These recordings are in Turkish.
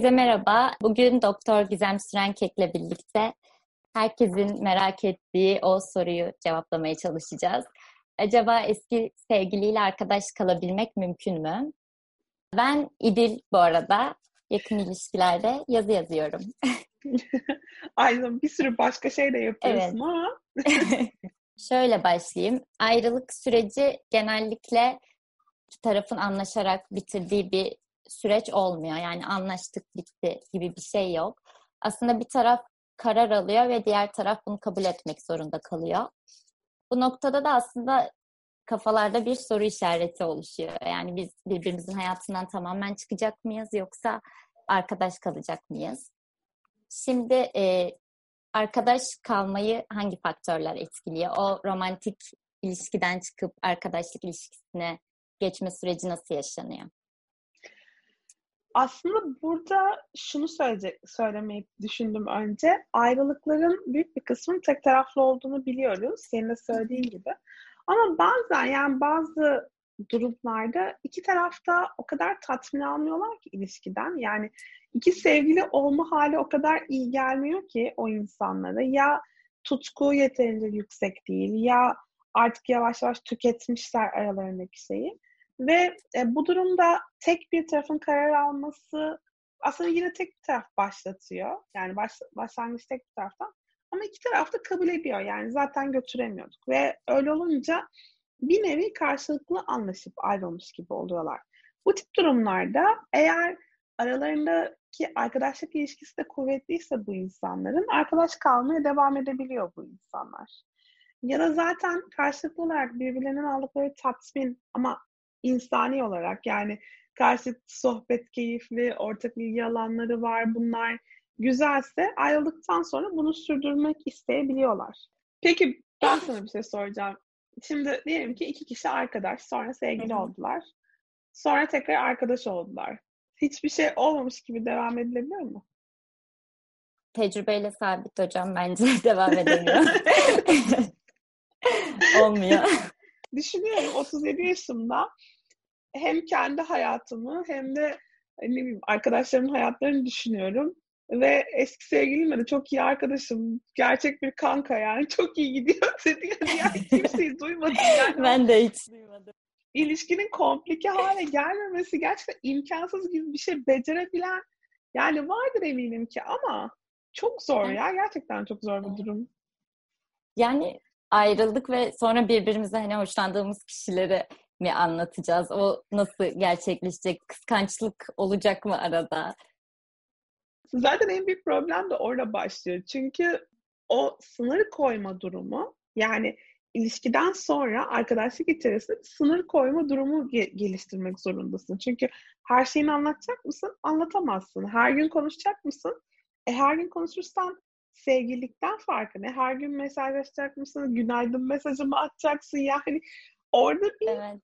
Herkese merhaba. Bugün Doktor Gizem Sürenkek'le birlikte herkesin merak ettiği o soruyu cevaplamaya çalışacağız. Acaba eski sevgiliyle arkadaş kalabilmek mümkün mü? Ben İdil bu arada. Yakın ilişkilerde yazı yazıyorum. Aynen bir sürü başka şey de yapıyorsun evet. ama. Şöyle başlayayım. Ayrılık süreci genellikle iki tarafın anlaşarak bitirdiği bir süreç olmuyor. Yani anlaştık bitti gibi bir şey yok. Aslında bir taraf karar alıyor ve diğer taraf bunu kabul etmek zorunda kalıyor. Bu noktada da aslında kafalarda bir soru işareti oluşuyor. Yani biz birbirimizin hayatından tamamen çıkacak mıyız yoksa arkadaş kalacak mıyız? Şimdi e, arkadaş kalmayı hangi faktörler etkiliyor? O romantik ilişkiden çıkıp arkadaşlık ilişkisine geçme süreci nasıl yaşanıyor? Aslında burada şunu söyleyecek, söylemeyi düşündüm önce. Ayrılıkların büyük bir kısmının tek taraflı olduğunu biliyoruz. Senin de söylediğin gibi. Ama bazen yani bazı durumlarda iki tarafta o kadar tatmin almıyorlar ki ilişkiden. Yani iki sevgili olma hali o kadar iyi gelmiyor ki o insanlara. Ya tutku yeterince yüksek değil ya artık yavaş yavaş tüketmişler aralarındaki şeyi. Ve e, bu durumda tek bir tarafın karar alması aslında yine tek bir taraf başlatıyor. Yani baş, başlangıç tek bir taraftan. Ama iki taraf da kabul ediyor. Yani zaten götüremiyorduk. Ve öyle olunca bir nevi karşılıklı anlaşıp ayrılmış gibi oluyorlar. Bu tip durumlarda eğer aralarındaki arkadaşlık ilişkisi de kuvvetliyse bu insanların arkadaş kalmaya devam edebiliyor bu insanlar. Ya da zaten karşılıklı olarak birbirlerinin aldıkları tatmin ama insani olarak yani karşı sohbet keyifli, ortak ilgi alanları var bunlar güzelse ayrıldıktan sonra bunu sürdürmek isteyebiliyorlar. Peki ben sana bir şey soracağım. Şimdi diyelim ki iki kişi arkadaş sonra sevgili oldular. Sonra tekrar arkadaş oldular. Hiçbir şey olmamış gibi devam edilebilir mi? Tecrübeyle sabit hocam bence devam edemiyor. Olmuyor. Düşünüyorum 37 yaşımda hem kendi hayatımı hem de ne bileyim arkadaşlarımın hayatlarını düşünüyorum. Ve eski sevgilimle de çok iyi arkadaşım. Gerçek bir kanka yani. Çok iyi gidiyor dedi. Yani kimseyi duymadım. Yani. ben de hiç duymadım. İlişkinin komplike hale gelmemesi gerçekten imkansız gibi bir şey becerebilen yani vardır eminim ki ama çok zor ya. Gerçekten çok zor bir durum. Yani ayrıldık ve sonra birbirimize hani hoşlandığımız kişileri mi anlatacağız? O nasıl gerçekleşecek? Kıskançlık olacak mı arada? Zaten en büyük problem de orada başlıyor. Çünkü o sınır koyma durumu yani ilişkiden sonra arkadaşlık içerisinde sınır koyma durumu ge- geliştirmek zorundasın. Çünkü her şeyini anlatacak mısın? Anlatamazsın. Her gün konuşacak mısın? E her gün konuşursan sevgililikten farkı ne? Her gün mesajlaşacak mısın? Günaydın mesajı mı atacaksın? Yani orada bir evet.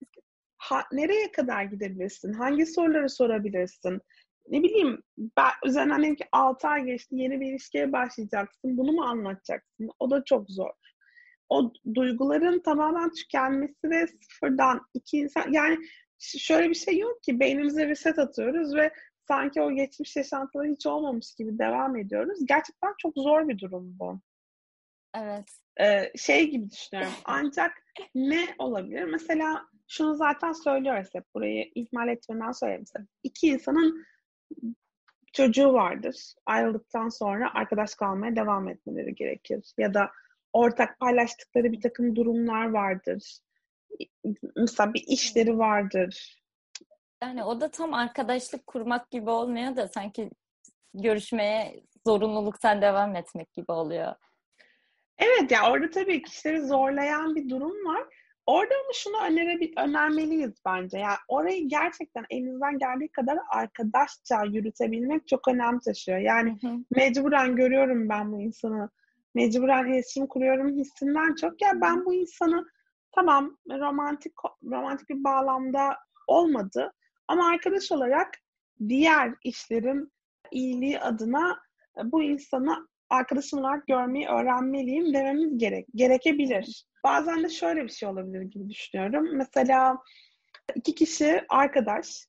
ha, nereye kadar gidebilirsin? Hangi soruları sorabilirsin? ne bileyim ben üzerinden diyelim ki 6 ay geçti yeni bir ilişkiye başlayacaksın. Bunu mu anlatacaksın? O da çok zor. O duyguların tamamen tükenmesi ve sıfırdan iki insan yani şöyle bir şey yok ki beynimize reset atıyoruz ve sanki o geçmiş yaşantılar hiç olmamış gibi devam ediyoruz. Gerçekten çok zor bir durum bu. Evet. Ee, şey gibi düşünüyorum. Ancak ne olabilir? Mesela şunu zaten söylüyoruz hep burayı ihmal etmeden söyleyeyim size. İki insanın çocuğu vardır. Ayrıldıktan sonra arkadaş kalmaya devam etmeleri gerekir. Ya da ortak paylaştıkları bir takım durumlar vardır. Mesela bir işleri vardır. Yani o da tam arkadaşlık kurmak gibi olmuyor da sanki görüşmeye zorunluluktan devam etmek gibi oluyor. Evet ya orada tabii kişileri zorlayan bir durum var. Orada ama şunu önerebil önermeliyiz bence. Yani orayı gerçekten elinizden geldiği kadar arkadaşça yürütebilmek çok önem taşıyor. Yani hı hı. mecburen görüyorum ben bu insanı. Mecburen iletişim kuruyorum hissinden çok. Ya ben bu insanı tamam romantik romantik bir bağlamda olmadı ama arkadaş olarak diğer işlerin iyiliği adına bu insanı arkadaşım olarak görmeyi öğrenmeliyim dememiz gerek gerekebilir. Bazen de şöyle bir şey olabilir gibi düşünüyorum. Mesela iki kişi arkadaş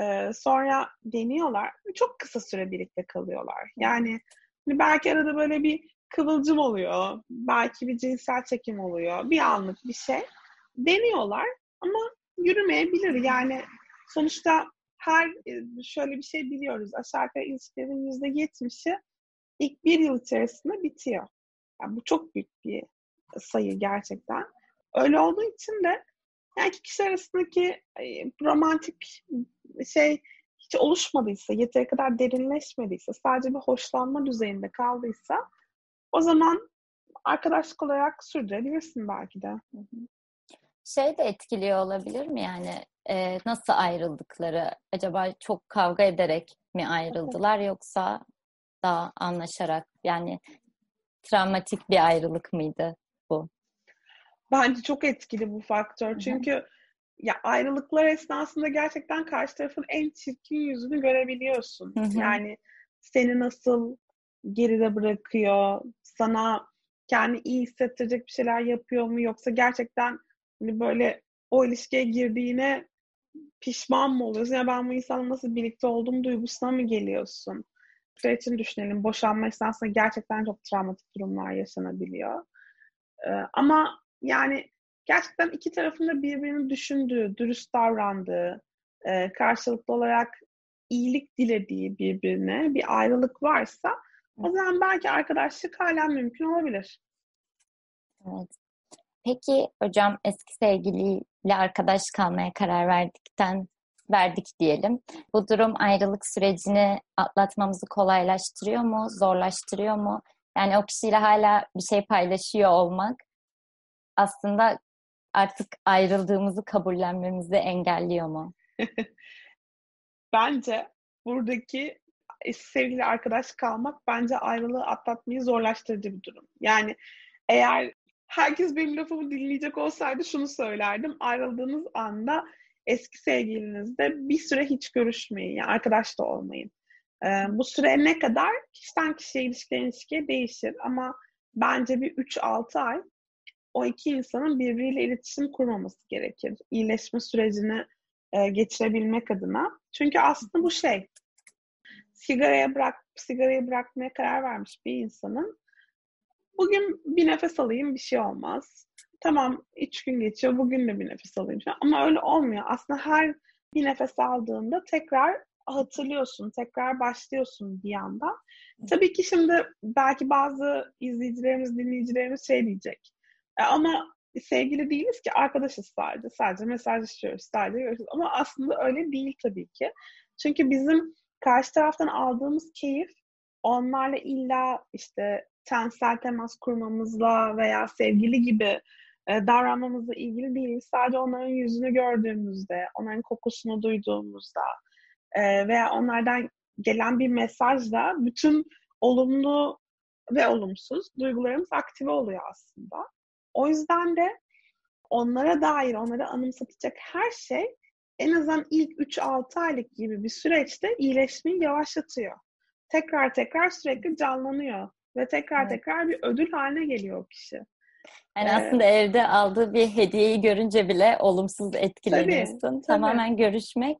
Ee, sonra deniyorlar. Çok kısa süre birlikte kalıyorlar. Yani hani belki arada böyle bir kıvılcım oluyor. Belki bir cinsel çekim oluyor. Bir anlık bir şey. Deniyorlar ama yürümeyebilir. Yani sonuçta her e, şöyle bir şey biliyoruz. Aşağı yukarı ilişkilerin yüzde yetmişi ilk bir yıl içerisinde bitiyor. Yani bu çok büyük bir sayı gerçekten. Öyle olduğu için de yani iki kişi arasındaki e, romantik şey hiç oluşmadıysa, yeteri kadar derinleşmediyse, sadece bir hoşlanma düzeyinde kaldıysa o zaman arkadaşlık olarak sürdürebilirsin belki de. Şey de etkiliyor olabilir mi yani e, nasıl ayrıldıkları? Acaba çok kavga ederek mi ayrıldılar yoksa daha anlaşarak yani travmatik bir ayrılık mıydı bu? Bence çok etkili bu faktör. Çünkü ya ayrılıklar esnasında gerçekten karşı tarafın en çirkin yüzünü görebiliyorsun. Yani seni nasıl geride bırakıyor, sana kendi iyi hissettirecek bir şeyler yapıyor mu yoksa gerçekten böyle o ilişkiye girdiğine pişman mı oluyorsun? Ya ben bu insanla nasıl birlikte olduğum duygusuna mı geliyorsun? İçin düşünelim. Boşanma esnasında gerçekten çok travmatik durumlar yaşanabiliyor. Ee, ama yani gerçekten iki tarafında birbirini düşündüğü, dürüst davrandığı, e, karşılıklı olarak iyilik dilediği birbirine bir ayrılık varsa o zaman belki arkadaşlık hala mümkün olabilir. Evet. Peki hocam eski sevgiliyle arkadaş kalmaya karar verdikten verdik diyelim. Bu durum ayrılık sürecini atlatmamızı kolaylaştırıyor mu, zorlaştırıyor mu? Yani o kişiyle hala bir şey paylaşıyor olmak aslında artık ayrıldığımızı kabullenmemizi engelliyor mu? bence buradaki sevgili arkadaş kalmak bence ayrılığı atlatmayı zorlaştırıcı bir durum. Yani eğer herkes benim lafımı dinleyecek olsaydı şunu söylerdim. Ayrıldığınız anda eski sevgilinizle bir süre hiç görüşmeyin. Yani arkadaş da olmayın. Ee, bu süre ne kadar kişiden kişiye ilişkiden ilişkiye değişir ama bence bir 3-6 ay o iki insanın birbiriyle iletişim kurmaması gerekir. İyileşme sürecini e, geçirebilmek adına. Çünkü aslında bu şey sigaraya bırak sigarayı bırakmaya karar vermiş bir insanın bugün bir nefes alayım bir şey olmaz. Tamam üç gün geçiyor bugün de bir nefes alayım. Ama öyle olmuyor. Aslında her bir nefes aldığında tekrar hatırlıyorsun, tekrar başlıyorsun bir yandan. Tabii ki şimdi belki bazı izleyicilerimiz, dinleyicilerimiz şey diyecek. E, ama sevgili değiliz ki arkadaşız sadece. Sadece mesajlaşıyoruz, sadece görüşürüz. Ama aslında öyle değil tabii ki. Çünkü bizim karşı taraftan aldığımız keyif onlarla illa işte tensel temas kurmamızla veya sevgili gibi e, davranmamızla ilgili değil. Sadece onların yüzünü gördüğümüzde, onların kokusunu duyduğumuzda e, veya onlardan gelen bir mesajla bütün olumlu ve olumsuz duygularımız aktive oluyor aslında. O yüzden de onlara dair, onları anımsatacak her şey en azından ilk 3-6 aylık gibi bir süreçte iyileşmeyi yavaşlatıyor. Tekrar tekrar sürekli canlanıyor ve tekrar evet. tekrar bir ödül haline geliyor o kişi. Yani ee, aslında evde aldığı bir hediyeyi görünce bile olumsuz etkileniyorsun. Tabii, Tamamen tabii. görüşmek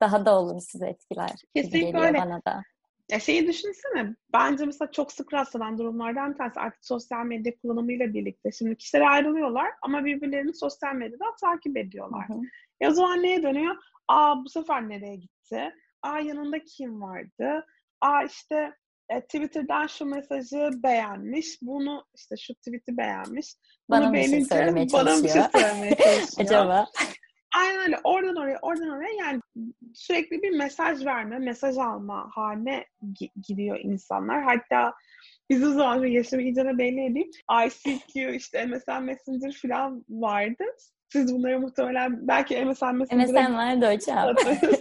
daha da olumsuz etkiler. Kesinlikle öyle. bana da. Ya şeyi düşünsene, bence mesela çok sık rastlanan durumlardan bir tanesi artık sosyal medya kullanımıyla birlikte. Şimdi kişiler ayrılıyorlar ama birbirlerini sosyal medyadan takip ediyorlar. Hı hı. E o zaman neye dönüyor? Aa bu sefer nereye gitti? Aa yanında kim vardı? Aa işte e, Twitter'dan şu mesajı beğenmiş. Bunu işte şu tweet'i beğenmiş. Bunu bana bir şey söylemeye çalışıyor. Bana bir şey söylemeye çalışıyor. Acaba? Aynen öyle. Oradan oraya, oradan oraya yani sürekli bir mesaj verme, mesaj alma haline gidiyor insanlar. Hatta bizim zamanında yaşamı iyice belli edeyim. ICQ, işte MSN Messenger falan vardı. Siz bunları muhtemelen belki MSN Messenger'a... MSN vardı hocam.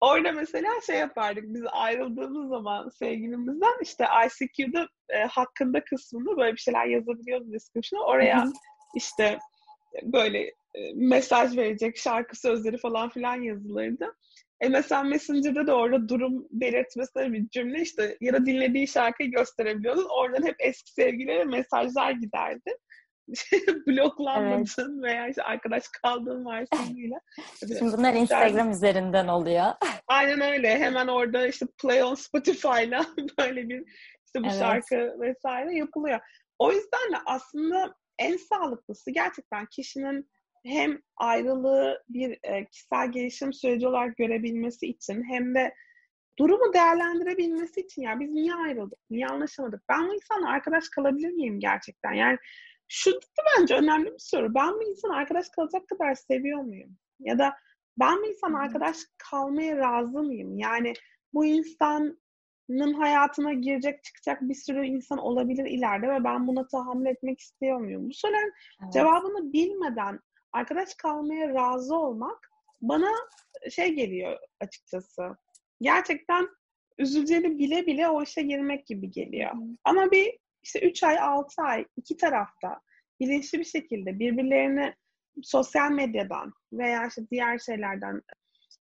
Orada mesela şey yapardık. Biz ayrıldığımız zaman sevgilimizden işte ICQ'da e, hakkında kısmında böyle bir şeyler yazabiliyoruz description'a. Oraya işte böyle e, mesaj verecek şarkı sözleri falan filan yazılırdı. MSN Messenger'da da orada durum belirtmesine bir cümle işte ya da dinlediği şarkıyı gösterebiliyordun. Oradan hep eski sevgilere mesajlar giderdi. bloklanmadın evet. veya işte arkadaş kaldığın varsayımıyla. Şimdi bunlar Instagram üzerinden oluyor. Aynen öyle. Hemen orada işte play on Spotify'la böyle bir işte bu evet. şarkı vesaire yapılıyor. O yüzden de aslında en sağlıklısı gerçekten kişinin hem ayrılığı bir e, kişisel gelişim süreci olarak görebilmesi için hem de durumu değerlendirebilmesi için ya biz niye ayrıldık, niye anlaşamadık, ben bu insanla arkadaş kalabilir miyim gerçekten? Yani şu da bence önemli bir soru. Ben bu insanı arkadaş kalacak kadar seviyor muyum? Ya da ben bu insanla arkadaş kalmaya razı mıyım? Yani bu insanın hayatına girecek çıkacak bir sürü insan olabilir ileride ve ben buna tahammül etmek istiyor muyum? Bu soruların evet. cevabını bilmeden arkadaş kalmaya razı olmak bana şey geliyor açıkçası. Gerçekten üzüleceğini bile bile o işe girmek gibi geliyor. Ama bir işte 3 ay, 6 ay iki tarafta bilinçli bir şekilde birbirlerini sosyal medyadan veya işte diğer şeylerden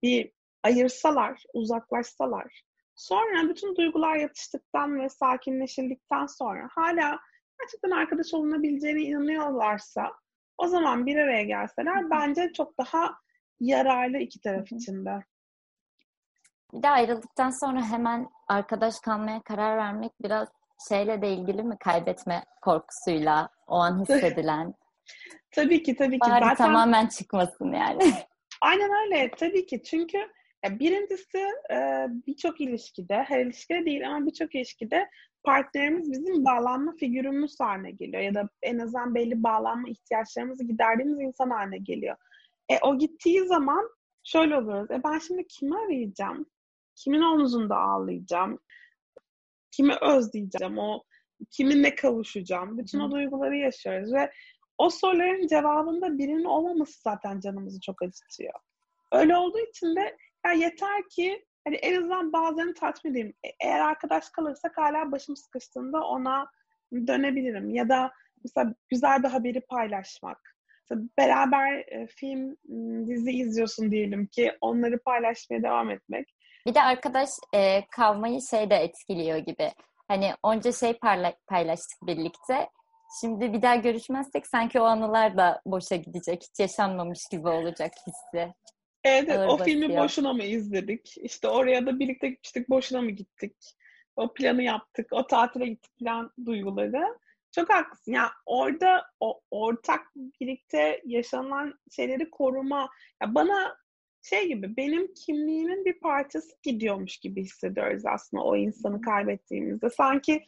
bir ayırsalar, uzaklaşsalar, sonra bütün duygular yatıştıktan ve sakinleşildikten sonra hala gerçekten arkadaş olunabileceğine inanıyorlarsa o zaman bir araya gelseler bence çok daha yararlı iki taraf için de. Bir de ayrıldıktan sonra hemen arkadaş kalmaya karar vermek biraz şeyle de ilgili mi? Kaybetme korkusuyla o an hissedilen. tabii ki tabii ki. Bari Zaten... tamamen çıkmasın yani. Aynen öyle tabii ki. Çünkü birincisi e, birçok ilişkide, her ilişkide değil ama birçok ilişkide partnerimiz bizim bağlanma figürümüz haline geliyor. Ya da en azından belli bağlanma ihtiyaçlarımızı giderdiğimiz insan haline geliyor. E, o gittiği zaman şöyle oluyoruz. E, ben şimdi kimi arayacağım? Kimin omzunda ağlayacağım? Kimi özleyeceğim? O kiminle kavuşacağım? Bütün o duyguları yaşıyoruz ve o soruların cevabında birinin olmaması zaten canımızı çok acıtıyor. Öyle olduğu için de ya yeter ki hani en azından bazılarını tatmin edeyim. E, eğer arkadaş kalırsak hala başım sıkıştığında ona dönebilirim. Ya da mesela güzel bir haberi paylaşmak. Mesela beraber e, film, dizi izliyorsun diyelim ki onları paylaşmaya devam etmek. Bir de arkadaş e, kalmayı şey de etkiliyor gibi. Hani onca şey paylaştık birlikte. Şimdi bir daha görüşmezsek sanki o anılar da boşa gidecek. Hiç yaşanmamış gibi olacak hissi. Evet, evet o filmi basıyor. boşuna mı izledik? İşte oraya da birlikte gitmiştik, boşuna mı gittik? O planı yaptık, o tatile gittik plan duyguları. Çok haklısın. Yani orada o ortak birlikte yaşanan şeyleri koruma. Ya bana şey gibi benim kimliğimin bir parçası gidiyormuş gibi hissediyoruz aslında o insanı kaybettiğimizde. Sanki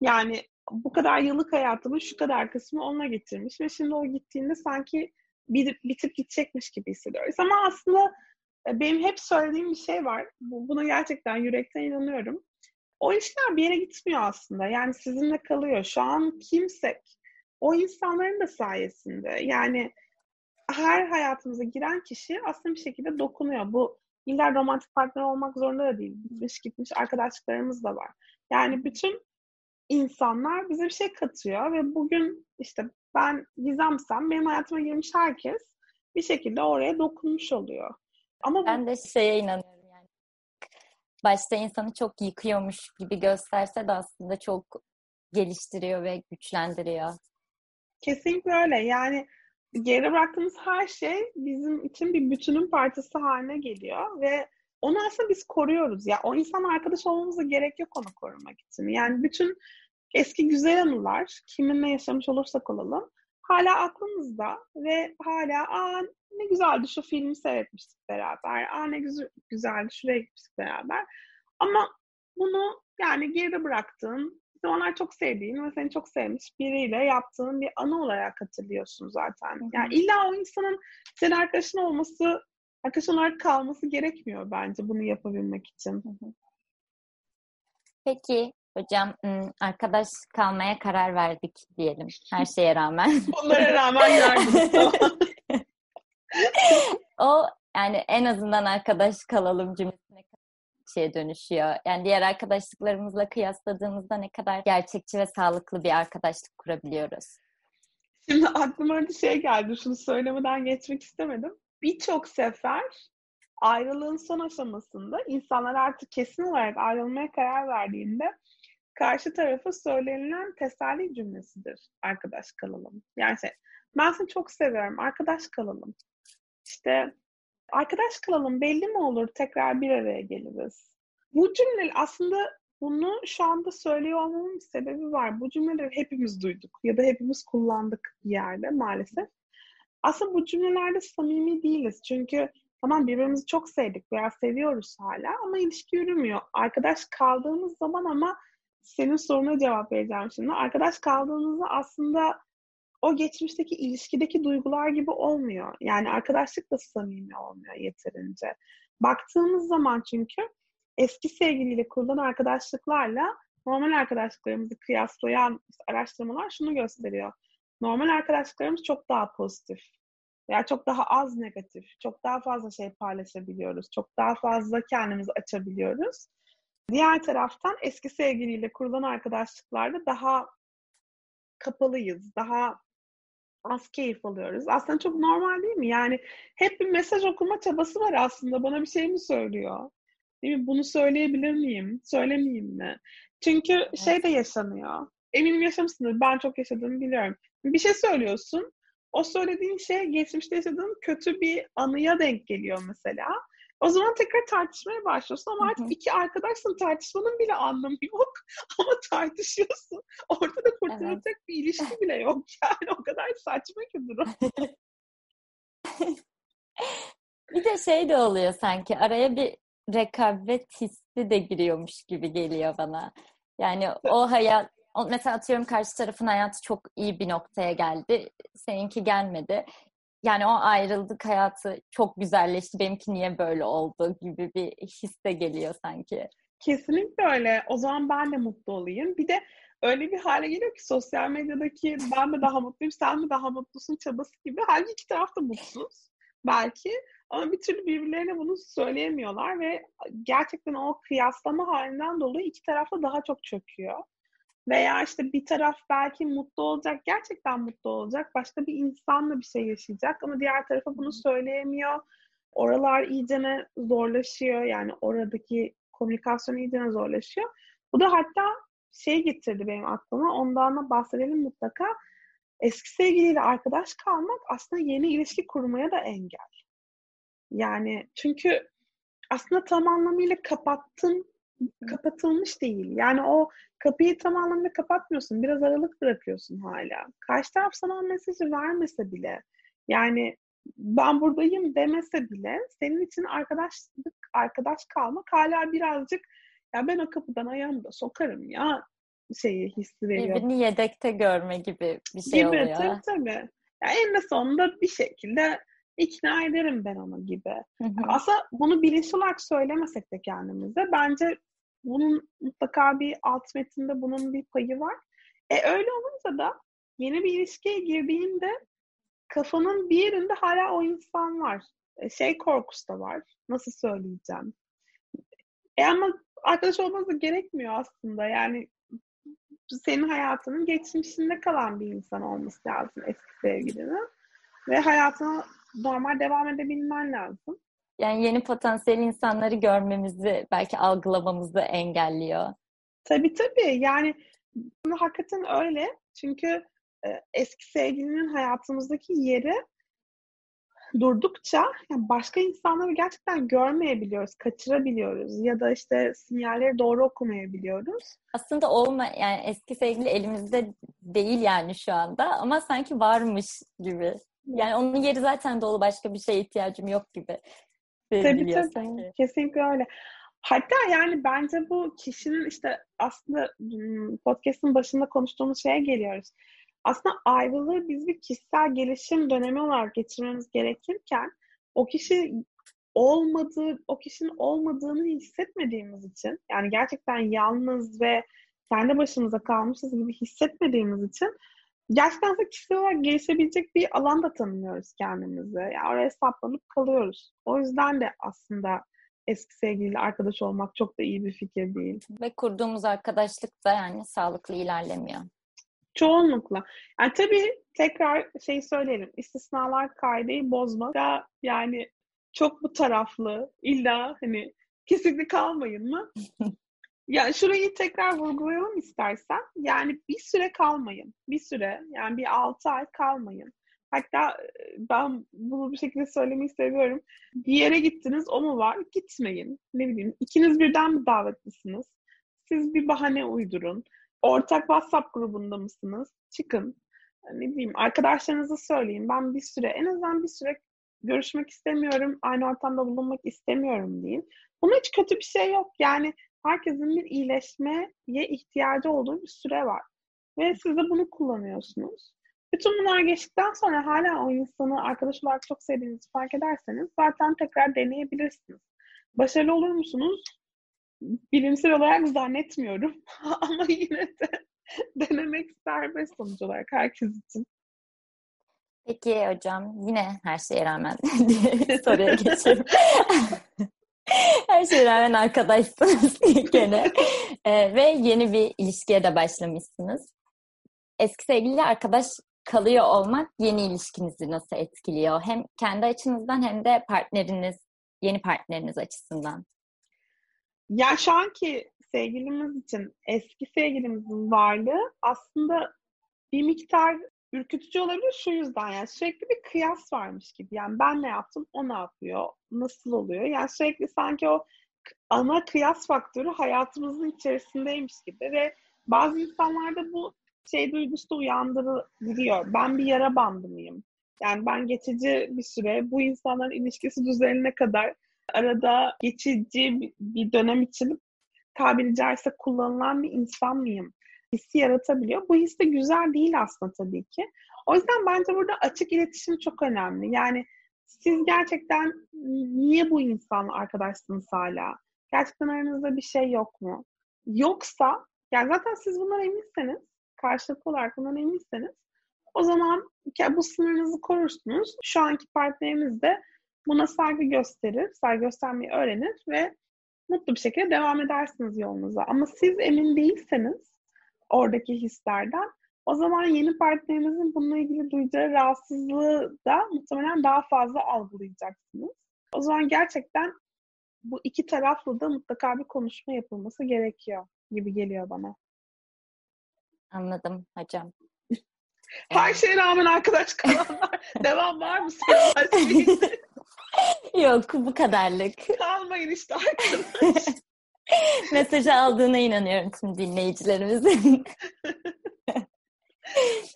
yani bu kadar yıllık hayatımın şu kadar kısmı ona getirmiş ve şimdi o gittiğinde sanki bir, bitip gidecekmiş gibi hissediyoruz. Ama aslında e, benim hep söylediğim bir şey var. Buna gerçekten yürekten inanıyorum. O işler bir yere gitmiyor aslında. Yani sizinle kalıyor. Şu an kimsek o insanların da sayesinde. Yani her hayatımıza giren kişi aslında bir şekilde dokunuyor. Bu illa romantik partner olmak zorunda da değil. Gitmiş gitmiş arkadaşlıklarımız da var. Yani bütün insanlar bize bir şey katıyor ve bugün işte ben gizemsem benim hayatıma girmiş herkes bir şekilde oraya dokunmuş oluyor. Ama ben de şeye inanıyorum yani. Başta insanı çok yıkıyormuş gibi gösterse de aslında çok geliştiriyor ve güçlendiriyor. Kesinlikle öyle. Yani geri bıraktığımız her şey bizim için bir bütünün parçası haline geliyor ve onu aslında biz koruyoruz. Ya o insan arkadaş olmamıza gerek yok onu korumak için. Yani bütün eski güzel anılar kiminle yaşamış olursak olalım hala aklımızda ve hala aa ne güzeldi şu filmi seyretmiştik beraber. Aa ne güzel, güzeldi şuraya gitmiştik beraber. Ama bunu yani geride bıraktığın, zamanlar çok sevdiğin ve seni çok sevmiş biriyle yaptığın bir anı olarak hatırlıyorsun zaten. Yani illa o insanın senin arkadaşın olması, arkadaşın olarak kalması gerekmiyor bence bunu yapabilmek için. Peki hocam arkadaş kalmaya karar verdik diyelim her şeye rağmen. Bunlara rağmen yardım. o yani en azından arkadaş kalalım cümlesine şeye dönüşüyor. Yani diğer arkadaşlıklarımızla kıyasladığımızda ne kadar gerçekçi ve sağlıklı bir arkadaşlık kurabiliyoruz. Şimdi aklıma bir şey geldi. Şunu söylemeden geçmek istemedim. Birçok sefer ayrılığın son aşamasında insanlar artık kesin olarak ayrılmaya karar verdiğinde karşı tarafa söylenilen teselli cümlesidir. Arkadaş kalalım. Yani şey, ben seni çok seviyorum. Arkadaş kalalım. İşte arkadaş kalalım belli mi olur tekrar bir araya geliriz. Bu cümle aslında bunu şu anda söylüyor olmamın bir sebebi var. Bu cümleleri hepimiz duyduk ya da hepimiz kullandık bir yerde maalesef. Aslında bu cümlelerde samimi değiliz. Çünkü tamam birbirimizi çok sevdik veya seviyoruz hala ama ilişki yürümüyor. Arkadaş kaldığımız zaman ama senin soruna cevap vereceğim şimdi. Arkadaş kaldığımızda aslında o geçmişteki ilişkideki duygular gibi olmuyor. Yani arkadaşlık da samimi olmuyor yeterince. Baktığımız zaman çünkü eski sevgiliyle kurulan arkadaşlıklarla normal arkadaşlıklarımızı kıyaslayan araştırmalar şunu gösteriyor. Normal arkadaşlıklarımız çok daha pozitif. Veya çok daha az negatif. Çok daha fazla şey paylaşabiliyoruz. Çok daha fazla kendimizi açabiliyoruz. Diğer taraftan eski sevgiliyle kurulan arkadaşlıklarda daha kapalıyız. Daha az keyif alıyoruz. Aslında çok normal değil mi? Yani hep bir mesaj okuma çabası var aslında. Bana bir şey mi söylüyor? Değil mi? Bunu söyleyebilir miyim? Söylemeyeyim mi? Çünkü evet. şey de yaşanıyor. Eminim yaşamışsındır. Ben çok yaşadığımı biliyorum. Bir şey söylüyorsun. O söylediğin şey geçmişte yaşadığın kötü bir anıya denk geliyor mesela. O zaman tekrar tartışmaya başlıyorsun ama artık iki arkadaşsın tartışmanın bile anlamı yok ama tartışıyorsun. Ortada da kurtarılacak evet. bir ilişki bile yok yani o kadar saçma ki durum. bir de şey de oluyor sanki araya bir rekabet hissi de giriyormuş gibi geliyor bana. Yani o hayat mesela atıyorum karşı tarafın hayatı çok iyi bir noktaya geldi. Seninki gelmedi. Yani o ayrıldık hayatı çok güzelleşti. Benimki niye böyle oldu gibi bir his de geliyor sanki. Kesinlikle öyle. O zaman ben de mutlu olayım. Bir de öyle bir hale geliyor ki sosyal medyadaki ben mi daha mutluyum, sen mi daha mutlusun çabası gibi. Halbuki iki taraf da mutsuz belki. Ama bir türlü birbirlerine bunu söyleyemiyorlar ve gerçekten o kıyaslama halinden dolayı iki taraf da daha çok çöküyor. Veya işte bir taraf belki mutlu olacak, gerçekten mutlu olacak. Başka bir insanla bir şey yaşayacak ama diğer tarafa bunu söyleyemiyor. Oralar iyicene zorlaşıyor. Yani oradaki komünikasyon iyicene zorlaşıyor. Bu da hatta şey getirdi benim aklıma. Ondan da bahsedelim mutlaka. Eski sevgiliyle arkadaş kalmak aslında yeni ilişki kurmaya da engel. Yani çünkü aslında tam anlamıyla kapattın kapatılmış değil. Yani o kapıyı tam anlamıyla kapatmıyorsun. Biraz aralık bırakıyorsun hala. Karşı taraf sana mesajı vermese bile yani ben buradayım demese bile senin için arkadaşlık, arkadaş kalmak hala birazcık ya ben o kapıdan ayağımı da sokarım ya şeyi hissi veriyor. Birbirini yedekte görme gibi bir şey gibi, oluyor. Tabii tabii. Yani en sonunda bir şekilde ikna ederim ben onu gibi. Hı hı. Aslında bunu bilinçli olarak söylemesek de kendimize bence bunun mutlaka bir alt metinde bunun bir payı var. E öyle olunca da yeni bir ilişkiye girdiğinde kafanın bir yerinde hala o insan var. E, şey korkusu da var. Nasıl söyleyeceğim? E ama arkadaş olması gerekmiyor aslında. Yani senin hayatının geçmişinde kalan bir insan olması lazım eski sevgilinin. Ve hayatına normal devam edebilmen lazım. Yani yeni potansiyel insanları görmemizi, belki algılamamızı engelliyor. Tabii tabii. Yani hakikaten öyle. Çünkü e, eski sevgilinin hayatımızdaki yeri durdukça yani başka insanları gerçekten görmeyebiliyoruz, kaçırabiliyoruz ya da işte sinyalleri doğru okumayabiliyoruz. Aslında olma yani eski sevgili elimizde değil yani şu anda ama sanki varmış gibi. Yani onun yeri zaten dolu başka bir şeye ihtiyacım yok gibi. Tabii tabii. Sanki. Kesinlikle öyle. Hatta yani bence bu kişinin işte aslında podcast'ın başında konuştuğumuz şeye geliyoruz. Aslında ayrılığı biz bir kişisel gelişim dönemi olarak geçirmemiz gerekirken o kişi olmadığı, o kişinin olmadığını hissetmediğimiz için yani gerçekten yalnız ve kendi başımıza kalmışız gibi hissetmediğimiz için gerçekten de kişisel olarak gelişebilecek bir alan da tanımıyoruz kendimize. Yani oraya saplanıp kalıyoruz. O yüzden de aslında eski sevgiliyle arkadaş olmak çok da iyi bir fikir değil. Ve kurduğumuz arkadaşlık da yani sağlıklı ilerlemiyor. Çoğunlukla. Yani tabii tekrar şey söyleyelim. İstisnalar kaideyi bozmak da yani çok bu taraflı illa hani kesinlikle kalmayın mı? Ya şurayı tekrar vurgulayalım istersen. Yani bir süre kalmayın. Bir süre yani bir altı ay kalmayın. Hatta e, ben bunu bir şekilde söylemeyi seviyorum. Bir yere gittiniz o mu var? Gitmeyin. Ne bileyim ikiniz birden mi davetlisiniz? Siz bir bahane uydurun. Ortak WhatsApp grubunda mısınız? Çıkın. Ne bileyim arkadaşlarınıza söyleyin. Ben bir süre en azından bir süre görüşmek istemiyorum. Aynı ortamda bulunmak istemiyorum deyin. Bunun hiç kötü bir şey yok. Yani herkesin bir iyileşmeye ihtiyacı olduğu bir süre var. Ve siz de bunu kullanıyorsunuz. Bütün bunlar geçtikten sonra hala o insanı arkadaş olarak çok sevdiğinizi fark ederseniz zaten tekrar deneyebilirsiniz. Başarılı olur musunuz? Bilimsel olarak zannetmiyorum. Ama yine de denemek serbest sonuç olarak herkes için. Peki hocam yine her şeye rağmen soruya geçelim. Her şeye rağmen arkadaşsınız gene. Ee, ve yeni bir ilişkiye de başlamışsınız. Eski sevgili arkadaş kalıyor olmak yeni ilişkinizi nasıl etkiliyor? Hem kendi açınızdan hem de partneriniz, yeni partneriniz açısından. Ya şu anki sevgilimiz için eski sevgilimizin varlığı aslında bir miktar ürkütücü olabilir şu yüzden yani sürekli bir kıyas varmış gibi. Yani ben ne yaptım, o ne yapıyor, nasıl oluyor? Yani sürekli sanki o ana kıyas faktörü hayatımızın içerisindeymiş gibi ve bazı insanlarda bu şey duygusu da uyandırılıyor. Ben bir yara bandı mıyım? Yani ben geçici bir süre bu insanların ilişkisi düzelene kadar arada geçici bir dönem için tabiri caizse kullanılan bir insan mıyım? Hissi yaratabiliyor. Bu his de güzel değil aslında tabii ki. O yüzden bence burada açık iletişim çok önemli. Yani siz gerçekten niye bu insanla arkadaşsınız hala? Gerçekten aranızda bir şey yok mu? Yoksa, yani zaten siz bundan eminseniz, karşılıklı olarak bundan eminseniz, o zaman bu sınırınızı korursunuz. Şu anki partneriniz de buna saygı gösterir, saygı göstermeyi öğrenir ve mutlu bir şekilde devam edersiniz yolunuza. Ama siz emin değilseniz oradaki hislerden o zaman yeni partnerinizin bununla ilgili duyacağı rahatsızlığı da muhtemelen daha fazla algılayacaksınız. O zaman gerçekten bu iki taraflı da mutlaka bir konuşma yapılması gerekiyor gibi geliyor bana. Anladım hocam. Her şeye rağmen arkadaş kalanlar devam var mı Yok bu kadarlık. Kalmayın işte arkadaş. Mesajı aldığına inanıyorum tüm dinleyicilerimizin.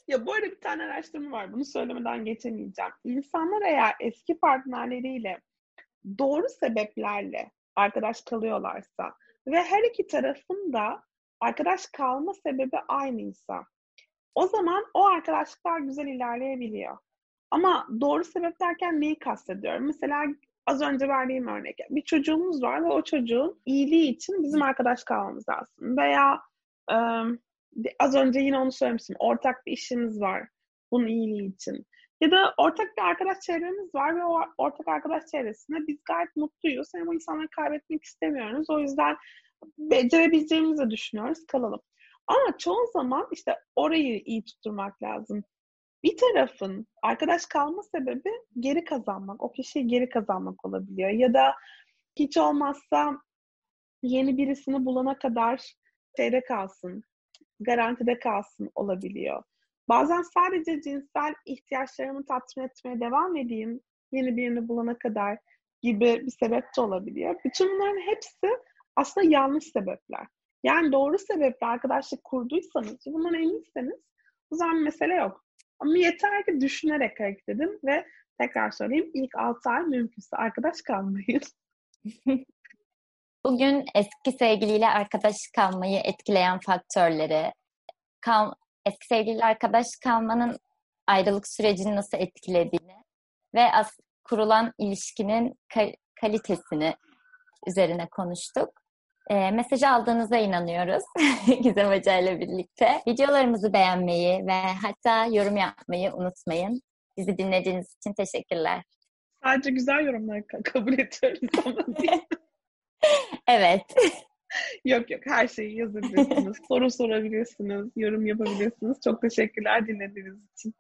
ya bu arada bir tane araştırma var. Bunu söylemeden geçemeyeceğim. İnsanlar eğer eski partnerleriyle doğru sebeplerle arkadaş kalıyorlarsa ve her iki tarafın da arkadaş kalma sebebi aynıysa o zaman o arkadaşlıklar güzel ilerleyebiliyor. Ama doğru sebep derken neyi kastediyorum? Mesela az önce verdiğim örnek. Bir çocuğumuz var ve o çocuğun iyiliği için bizim arkadaş kalmamız lazım. Veya e, az önce yine onu söylemiştim. Ortak bir işimiz var bunun iyiliği için. Ya da ortak bir arkadaş çevremiz var ve o ortak arkadaş çevresinde biz gayet mutluyuz. Yani bu insanları kaybetmek istemiyoruz. O yüzden becerebileceğimizi düşünüyoruz. Kalalım. Ama çoğu zaman işte orayı iyi tutturmak lazım bir tarafın arkadaş kalma sebebi geri kazanmak, o kişiyi geri kazanmak olabiliyor. Ya da hiç olmazsa yeni birisini bulana kadar şeyde kalsın, garantide kalsın olabiliyor. Bazen sadece cinsel ihtiyaçlarımı tatmin etmeye devam edeyim yeni birini bulana kadar gibi bir sebep de olabiliyor. Bütün bunların hepsi aslında yanlış sebepler. Yani doğru sebeple arkadaşlık kurduysanız, bundan eminseniz o zaman mesele yok. Ama yeter ki düşünerek hareket edin ve tekrar söyleyeyim ilk 6 ay mümkünse arkadaş kalmayın. Bugün eski sevgiliyle arkadaş kalmayı etkileyen faktörleri, kal, eski sevgiliyle arkadaş kalmanın ayrılık sürecini nasıl etkilediğini ve as, kurulan ilişkinin ka- kalitesini üzerine konuştuk e, mesaj aldığınıza inanıyoruz Gizem Hoca ile birlikte. Videolarımızı beğenmeyi ve hatta yorum yapmayı unutmayın. Bizi dinlediğiniz için teşekkürler. Sadece güzel yorumlar kabul ediyoruz ama evet. yok yok her şeyi yazabilirsiniz. Soru sorabilirsiniz. Yorum yapabilirsiniz. Çok teşekkürler dinlediğiniz için.